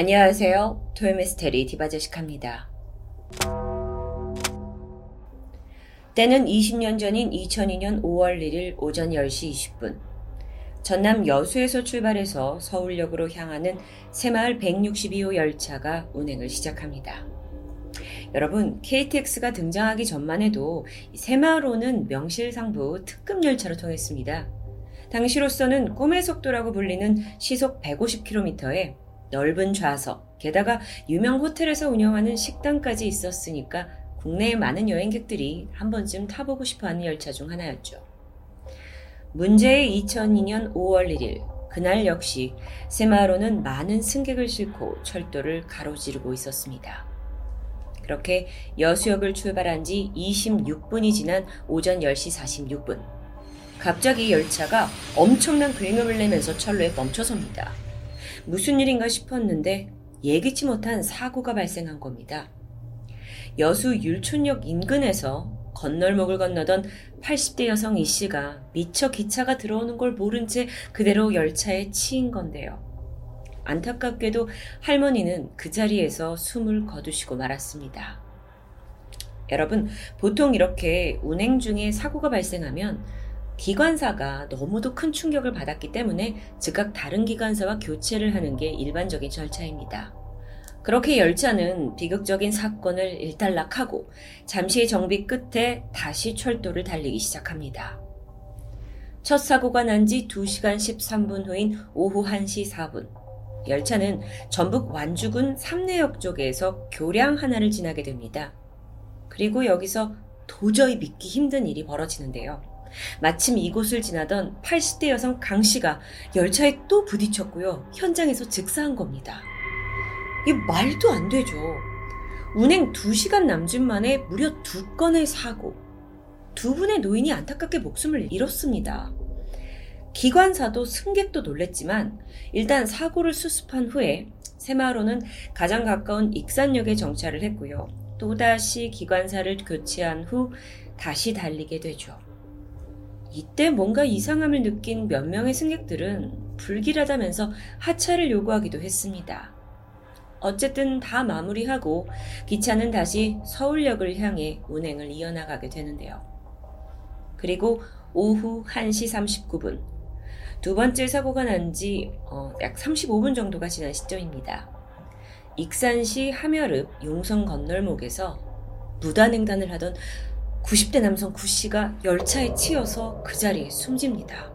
안녕하세요. 토요미스테리 디바제식합니다. 때는 20년 전인 2002년 5월 1일 오전 10시 20분. 전남 여수에서 출발해서 서울역으로 향하는 새마을 162호 열차가 운행을 시작합니다. 여러분, KTX가 등장하기 전만 해도 새마을호는 명실상부 특급 열차로 통했습니다. 당시로서는 꿈의 속도라고 불리는 시속 150km에 넓은 좌석, 게다가 유명 호텔에서 운영하는 식당까지 있었으니까 국내의 많은 여행객들이 한 번쯤 타보고 싶어 하는 열차 중 하나였죠. 문제의 2002년 5월 1일, 그날 역시 새마을호는 많은 승객을 싣고 철도를 가로지르고 있었습니다. 그렇게 여수역을 출발한 지 26분이 지난 오전 10시 46분. 갑자기 열차가 엄청난 굉음을 내면서 철로에 멈춰섭니다. 무슨 일인가 싶었는데 예기치 못한 사고가 발생한 겁니다. 여수 율촌역 인근에서 건널목을 건너던 80대 여성 이 씨가 미처 기차가 들어오는 걸 모른 채 그대로 열차에 치인 건데요. 안타깝게도 할머니는 그 자리에서 숨을 거두시고 말았습니다. 여러분, 보통 이렇게 운행 중에 사고가 발생하면 기관사가 너무도 큰 충격을 받았기 때문에 즉각 다른 기관사와 교체를 하는 게 일반적인 절차입니다. 그렇게 열차는 비극적인 사건을 일단락하고 잠시의 정비 끝에 다시 철도를 달리기 시작합니다. 첫 사고가 난 지 2시간 13분 후인 오후 1시 4분. 열차는 전북 완주군 삼내역 쪽에서 교량 하나를 지나게 됩니다. 그리고 여기서 도저히 믿기 힘든 일이 벌어지는데요. 마침 이곳을 지나던 80대 여성 강 씨가 열차에 또 부딪혔고요. 현장에서 즉사한 겁니다. 이 말도 안 되죠. 운행 2시간 남짓 만에 무려 두 건의 사고. 두 분의 노인이 안타깝게 목숨을 잃었습니다. 기관사도 승객도 놀랬지만 일단 사고를 수습한 후에 새마을호는 가장 가까운 익산역에 정차를 했고요. 또다시 기관사를 교체한 후 다시 달리게 되죠. 이때 뭔가 이상함을 느낀 몇 명의 승객들은 불길하다면서 하차를 요구하기도 했습니다. 어쨌든 다 마무리하고 기차는 다시 서울역을 향해 운행을 이어나가게 되는데요. 그리고 오후 1시 39분, 두 번째 사고가 난 지약 어, 35분 정도가 지난 시점입니다. 익산시 함여읍 용성 건널목에서 무단횡단을 하던 90대 남성 구 씨가 열차에 치여서 그 자리에 숨집니다.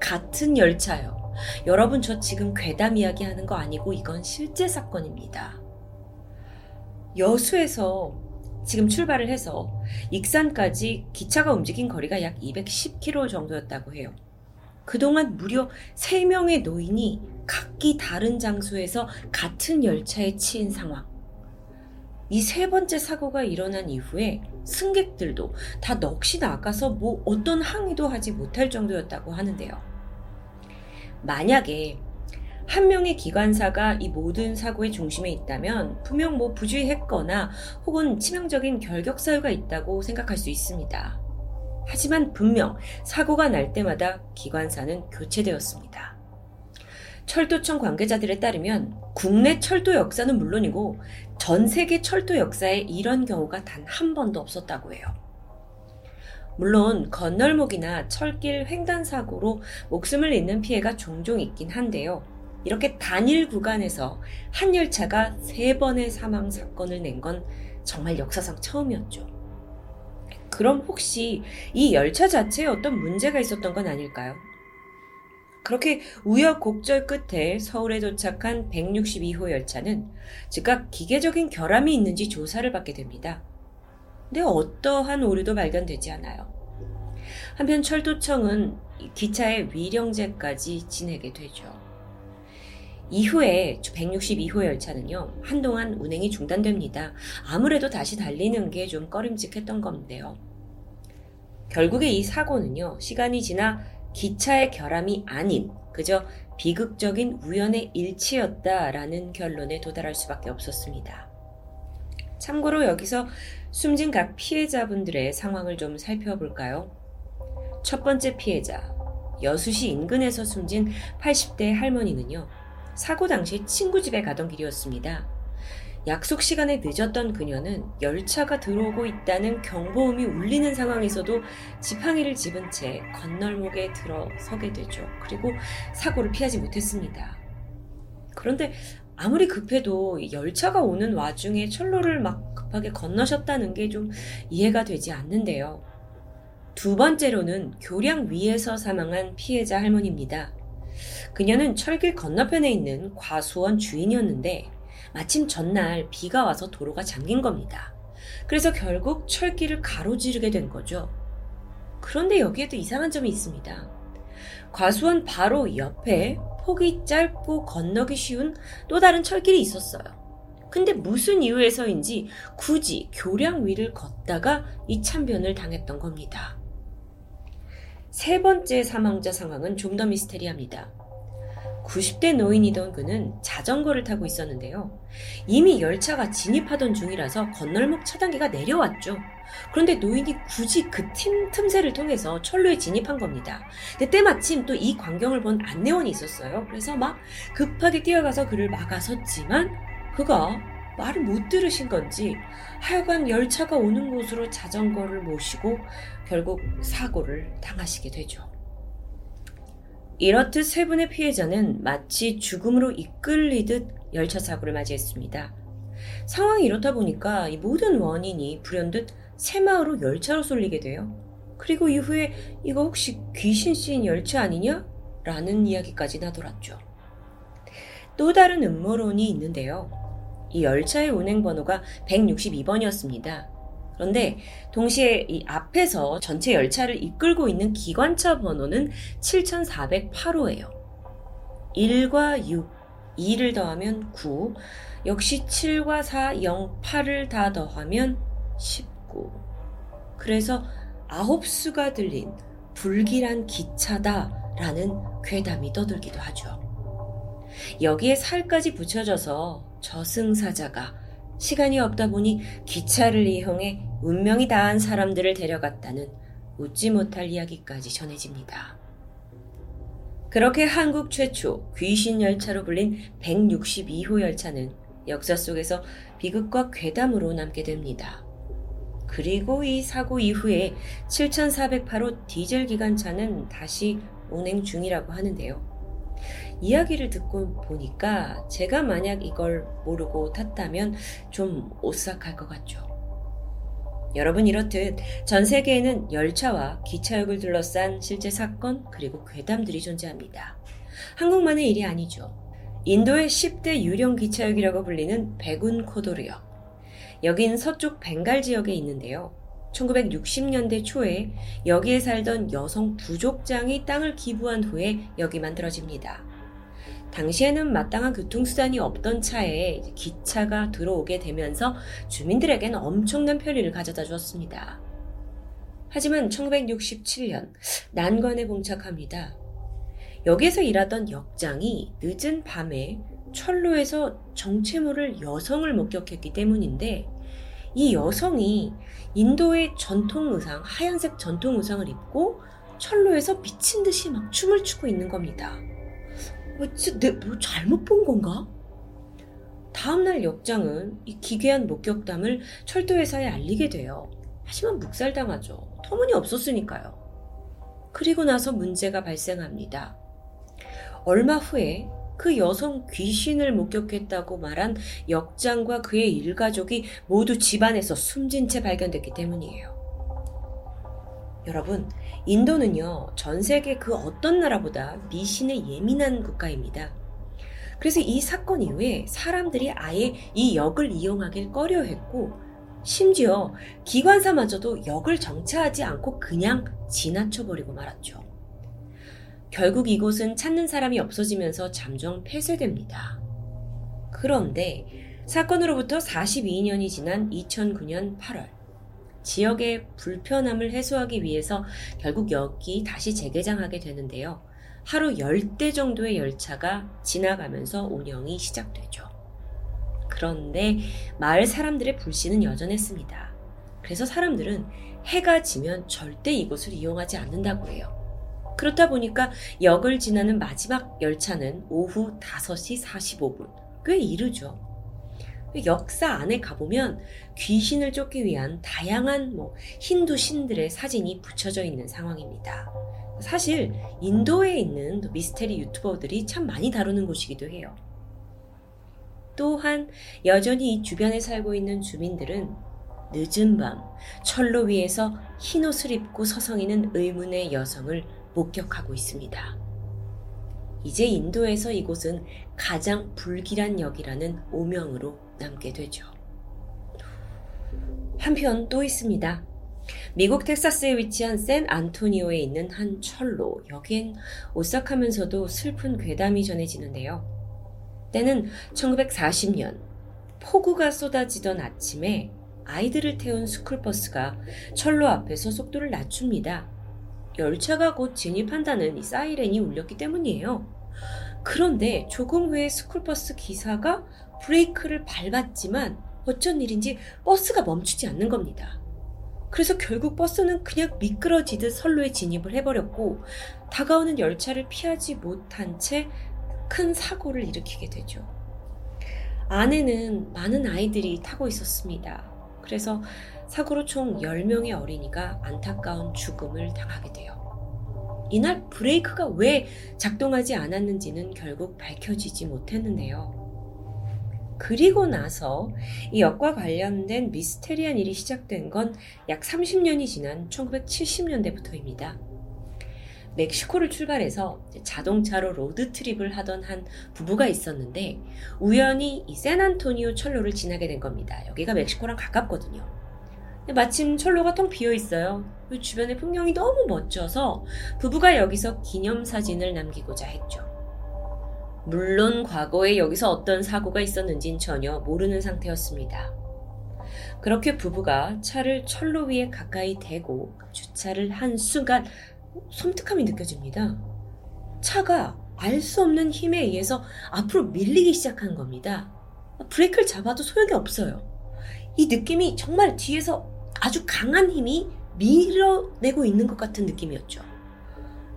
같은 열차요. 여러분 저 지금 괴담 이야기 하는 거 아니고 이건 실제 사건입니다. 여수에서 지금 출발을 해서 익산까지 기차가 움직인 거리가 약 210km 정도였다고 해요. 그동안 무려 3명의 노인이 각기 다른 장소에서 같은 열차에 치인 상황. 이 세 번째 사고가 일어난 이후에 승객들도 다 넋이 나가서 뭐 어떤 항의도 하지 못할 정도였다고 하는데요. 만약에 한 명의 기관사가 이 모든 사고의 중심에 있다면 분명 뭐 부주의했거나 혹은 치명적인 결격 사유가 있다고 생각할 수 있습니다. 하지만 분명 사고가 날 때마다 기관사는 교체되었습니다. 철도청 관계자들에 따르면 국내 철도 역사는 물론이고 전 세계 철도 역사에 이런 경우가 단 한 번도 없었다고 해요. 물론 건널목이나 철길 횡단 사고로 목숨을 잃는 피해가 종종 있긴 한데요. 이렇게 단일 구간에서 한 열차가 세 번의 사망 사건을 낸 건 정말 역사상 처음이었죠. 그럼 혹시 이 열차 자체에 어떤 문제가 있었던 건 아닐까요? 그렇게 우여곡절 끝에 서울에 도착한 162호 열차는 즉각 기계적인 결함이 있는지 조사를 받게 됩니다. 근데 어떠한 오류도 발견되지 않아요. 한편 철도청은 기차의 위령제까지 지내게 되죠. 이후에 162호 열차는요, 한동안 운행이 중단됩니다. 아무래도 다시 달리는 게 좀 꺼림직했던 건데요. 결국에 이 사고는요, 시간이 지나 기차의 결함이 아닌 그저 비극적인 우연의 일치였다라는 결론에 도달할 수밖에 없었습니다. 참고로 여기서 숨진 각 피해자분들의 상황을 좀 살펴볼까요? 첫 번째 피해자, 여수시 인근에서 숨진 80대 할머니는요, 사고 당시 친구 집에 가던 길이었습니다. 약속 시간에 늦었던 그녀는 열차가 들어오고 있다는 경보음이 울리는 상황에서도 지팡이를 집은 채 건널목에 들어서게 되죠. 그리고 사고를 피하지 못했습니다. 그런데 아무리 급해도 열차가 오는 와중에 철로를 막 급하게 건너셨다는 게 좀 이해가 되지 않는데요. 두 번째로는 교량 위에서 사망한 피해자 할머니입니다. 그녀는 철길 건너편에 있는 과수원 주인이었는데 마침 전날 비가 와서 도로가 잠긴 겁니다. 그래서 결국 철길을 가로지르게 된 거죠. 그런데 여기에도 이상한 점이 있습니다. 과수원 바로 옆에 폭이 짧고 건너기 쉬운 또 다른 철길이 있었어요. 근데 무슨 이유에서인지 굳이 교량 위를 걷다가 이 참변을 당했던 겁니다. 세 번째 사망자 상황은 좀 더 미스테리합니다. 90대 노인이던 그는 자전거를 타고 있었는데요. 이미 열차가 진입하던 중이라서 건널목 차단기가 내려왔죠. 그런데 노인이 굳이 그 틈, 틈새를 통해서 철로에 진입한 겁니다. 근데 때마침 또 이 광경을 본 안내원이 있었어요. 그래서 막 급하게 뛰어가서 그를 막아섰지만 그가 말을 못 들으신 건지 하여간 열차가 오는 곳으로 자전거를 모시고 결국 사고를 당하시게 되죠. 이렇듯 세 분의 피해자는 마치 죽음으로 이끌리듯 열차 사고를 맞이했습니다. 상황이 이렇다 보니까 이 모든 원인이 불현듯 새마을로 열차로 쏠리게 돼요. 그리고 이후에 이거 혹시 귀신 씌인 열차 아니냐? 라는 이야기까지 나돌았죠. 또 다른 음모론이 있는데요. 이 열차의 운행 번호가 162번이었습니다. 그런데 동시에 이 앞에서 전체 열차를 이끌고 있는 기관차 번호는 7408호예요. 1과 6, 2를 더하면 9, 역시 7과 4, 0, 8을 다 더하면 19. 그래서 아홉 수가 들린 불길한 기차다라는 괴담이 떠들기도 하죠. 여기에 살까지 붙여져서 저승사자가 시간이 없다 보니 기차를 이용해 운명이 다한 사람들을 데려갔다는 웃지 못할 이야기까지 전해집니다. 그렇게 한국 최초 귀신 열차로 불린 162호 열차는 역사 속에서 비극과 괴담으로 남게 됩니다. 그리고 이 사고 이후에 7408호 디젤 기관차는 다시 운행 중이라고 하는데요. 이야기를 듣고 보니까 제가 만약 이걸 모르고 탔다면 좀 오싹할 것 같죠. 여러분 이렇듯 전 세계에는 열차와 기차역을 둘러싼 실제 사건 그리고 괴담들이 존재합니다. 한국만의 일이 아니죠. 인도의 10대 유령 기차역이라고 불리는 백운 코도르역. 여긴 서쪽 벵갈 지역에 있는데요. 1960년대 초에 여기에 살던 여성 부족장이 땅을 기부한 후에 여기 만들어집니다. 당시에는 마땅한 교통수단이 없던 차에 기차가 들어오게 되면서 주민들에게는 엄청난 편리를 가져다 주었습니다. 하지만 1967년 난관에 봉착합니다. 여기에서 일하던 역장이 늦은 밤에 철로에서 정체모를 여성을 목격했기 때문인데 이 여성이 인도의 전통 의상, 하얀색 전통 의상을 입고 철로에서 미친 듯이 막 춤을 추고 있는 겁니다. 어, 진짜 내뭐 잘못 본 건가? 다음날 역장은 이 기괴한 목격담을 철도회사에 알리게 돼요. 하지만 묵살당하죠. 터무니 없었으니까요. 그리고 나서 문제가 발생합니다. 얼마 후에 그 여성 귀신을 목격했다고 말한 역장과 그의 일가족이 모두 집안에서 숨진 채 발견됐기 때문이에요. 여러분, 인도는요, 전 세계 그 어떤 나라보다 미신에 예민한 국가입니다. 그래서 이 사건 이후에 사람들이 아예 이 역을 이용하길 꺼려 했고, 심지어 기관사마저도 역을 정차하지 않고 그냥 지나쳐버리고 말았죠. 결국 이곳은 찾는 사람이 없어지면서 잠정 폐쇄됩니다. 그런데 사건으로부터 42년이 지난 2009년 8월, 지역의 불편함을 해소하기 위해서 결국 역이 다시 재개장하게 되는데요. 하루 10대 정도의 열차가 지나가면서 운영이 시작되죠. 그런데 마을 사람들의 불신은 여전했습니다. 그래서 사람들은 해가 지면 절대 이곳을 이용하지 않는다고 해요. 그렇다 보니까 역을 지나는 마지막 열차는 오후 5시 45분. 꽤 이르죠. 역사 안에 가보면 귀신을 쫓기 위한 다양한 뭐 힌두 신들의 사진이 붙여져 있는 상황입니다. 사실 인도에 있는 미스테리 유튜버들이 참 많이 다루는 곳이기도 해요. 또한 여전히 이 주변에 살고 있는 주민들은 늦은 밤 철로 위에서 흰 옷을 입고 서성이는 의문의 여성을 목격하고 있습니다. 이제 인도에서 이곳은 가장 불길한 역이라는 오명으로 남게 되죠. 한편 또 있습니다. 미국 텍사스에 위치한 샌 안토니오에 있는 한 철로. 여기엔 오싹하면서도 슬픈 괴담이 전해지는데요. 때는 1940년 폭우가 쏟아지던 아침에 아이들을 태운 스쿨버스가 철로 앞에서 속도를 낮춥니다. 열차가 곧 진입한다는 이 사이렌이 울렸기 때문이에요. 그런데 조금 후에 스쿨버스 기사가 브레이크를 밟았지만 어쩐 일인지 버스가 멈추지 않는 겁니다. 그래서 결국 버스는 그냥 미끄러지듯 선로에 진입을 해버렸고 다가오는 열차를 피하지 못한 채 큰 사고를 일으키게 되죠. 안에는 많은 아이들이 타고 있었습니다. 그래서 사고로 총 10명의 어린이가 안타까운 죽음을 당하게 돼요. 이날 브레이크가 왜 작동하지 않았는지는 결국 밝혀지지 못했는데요. 그리고 나서 이 역과 관련된 미스테리한 일이 시작된 건 약 30년이 지난 1970년대부터입니다. 멕시코를 출발해서 자동차로 로드트립을 하던 한 부부가 있었는데 우연히 이 샌안토니오 철로를 지나게 된 겁니다. 여기가 멕시코랑 가깝거든요. 마침 철로가 텅 비어 있어요. 그 주변의 풍경이 너무 멋져서 부부가 여기서 기념사진을 남기고자 했죠. 물론 과거에 여기서 어떤 사고가 있었는진 전혀 모르는 상태였습니다. 그렇게 부부가 차를 철로 위에 가까이 대고 주차를 한 순간 섬뜩함이 느껴집니다. 차가 알 수 없는 힘에 의해서 앞으로 밀리기 시작한 겁니다. 브레이크를 잡아도 소용이 없어요. 이 느낌이 정말 뒤에서 아주 강한 힘이 밀어내고 있는 것 같은 느낌이었죠.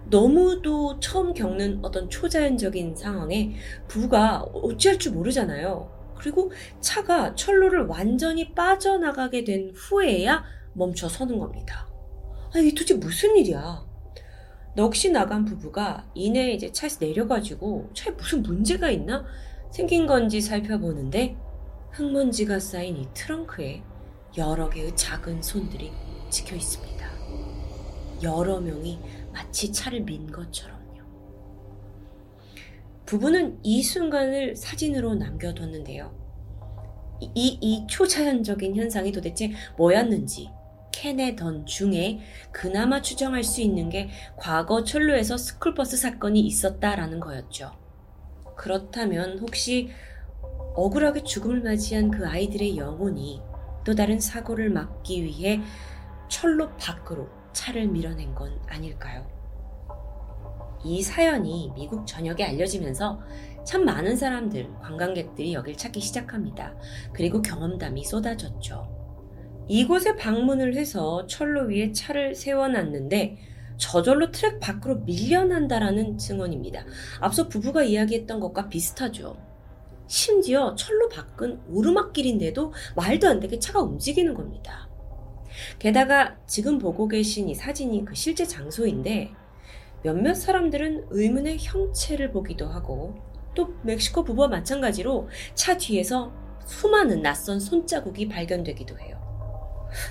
너무도 처음 겪는 어떤 초자연적인 상황에 부부가 어찌할 줄 모르잖아요. 그리고 차가 철로를 완전히 빠져나가게 된 후에야 멈춰 서는 겁니다. 아, 이게 도대체 무슨 일이야? 넋이 나간 부부가 이내 이제 차에서 내려가지고 차에 무슨 문제가 있나 생긴 건지 살펴보는데 흙먼지가 쌓인 이 트렁크에 여러 개의 작은 손들이 찍혀 있습니다. 여러 명이 마치 차를 민 것처럼요. 부부는 이 순간을 사진으로 남겨뒀는데요. 이, 이 초자연적인 현상이 도대체 뭐였는지 캐내던 중에 그나마 추정할 수 있는 게 과거 철로에서 스쿨버스 사건이 있었다라는 거였죠. 그렇다면 혹시 억울하게 죽음을 맞이한 그 아이들의 영혼이 또 다른 사고를 막기 위해 철로 밖으로 차를 밀어낸 건 아닐까요? 이 사연이 미국 전역에 알려지면서 참 많은 사람들, 관광객들이 여길 찾기 시작합니다. 그리고 경험담이 쏟아졌죠. 이곳에 방문을 해서 철로 위에 차를 세워놨는데 저절로 트랙 밖으로 밀려난다라는 증언입니다. 앞서 부부가 이야기했던 것과 비슷하죠. 심지어 철로 밖은 오르막길인데도 말도 안 되게 차가 움직이는 겁니다. 게다가 지금 보고 계신 이 사진이 그 실제 장소인데 몇몇 사람들은 의문의 형체를 보기도 하고 또 멕시코 부부와 마찬가지로 차 뒤에서 수많은 낯선 손자국이 발견되기도 해요.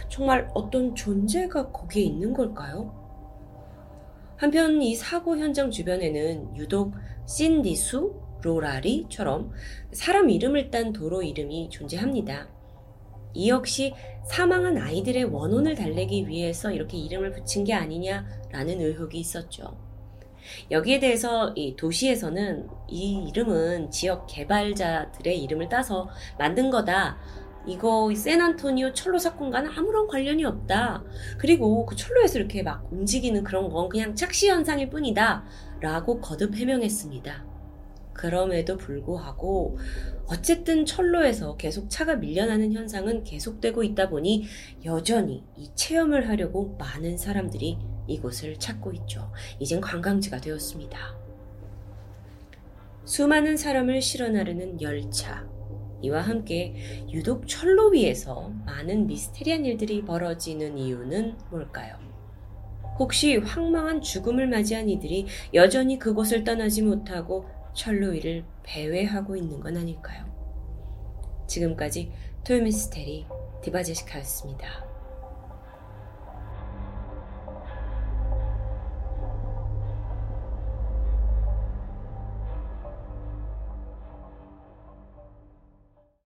정말 어떤 존재가 거기에 있는 걸까요? 한편 이 사고 현장 주변에는 유독 신디수, 로라리처럼 사람 이름을 딴 도로 이름이 존재합니다. 이 역시 사망한 아이들의 원혼을 달래기 위해서 이렇게 이름을 붙인 게 아니냐라는 의혹이 있었죠. 여기에 대해서 이 도시에서는 이 이름은 지역 개발자들의 이름을 따서 만든 거다. 이거 샌안토니오 철로 사건과는 아무런 관련이 없다. 그리고 그 철로에서 이렇게 막 움직이는 그런 건 그냥 착시 현상일 뿐이다. 라고 거듭 해명했습니다. 그럼에도 불구하고 어쨌든 철로에서 계속 차가 밀려나는 현상은 계속되고 있다 보니 여전히 이 체험을 하려고 많은 사람들이 이곳을 찾고 있죠. 이젠 관광지가 되었습니다. 수많은 사람을 실어 나르는 열차. 이와 함께 유독 철로 위에서 많은 미스테리한 일들이 벌어지는 이유는 뭘까요? 혹시 황망한 죽음을 맞이한 이들이 여전히 그곳을 떠나지 못하고 위를 배회하고 있는 건 아닐까요? 지금까지 토요미스테리 디바제시카였습니다.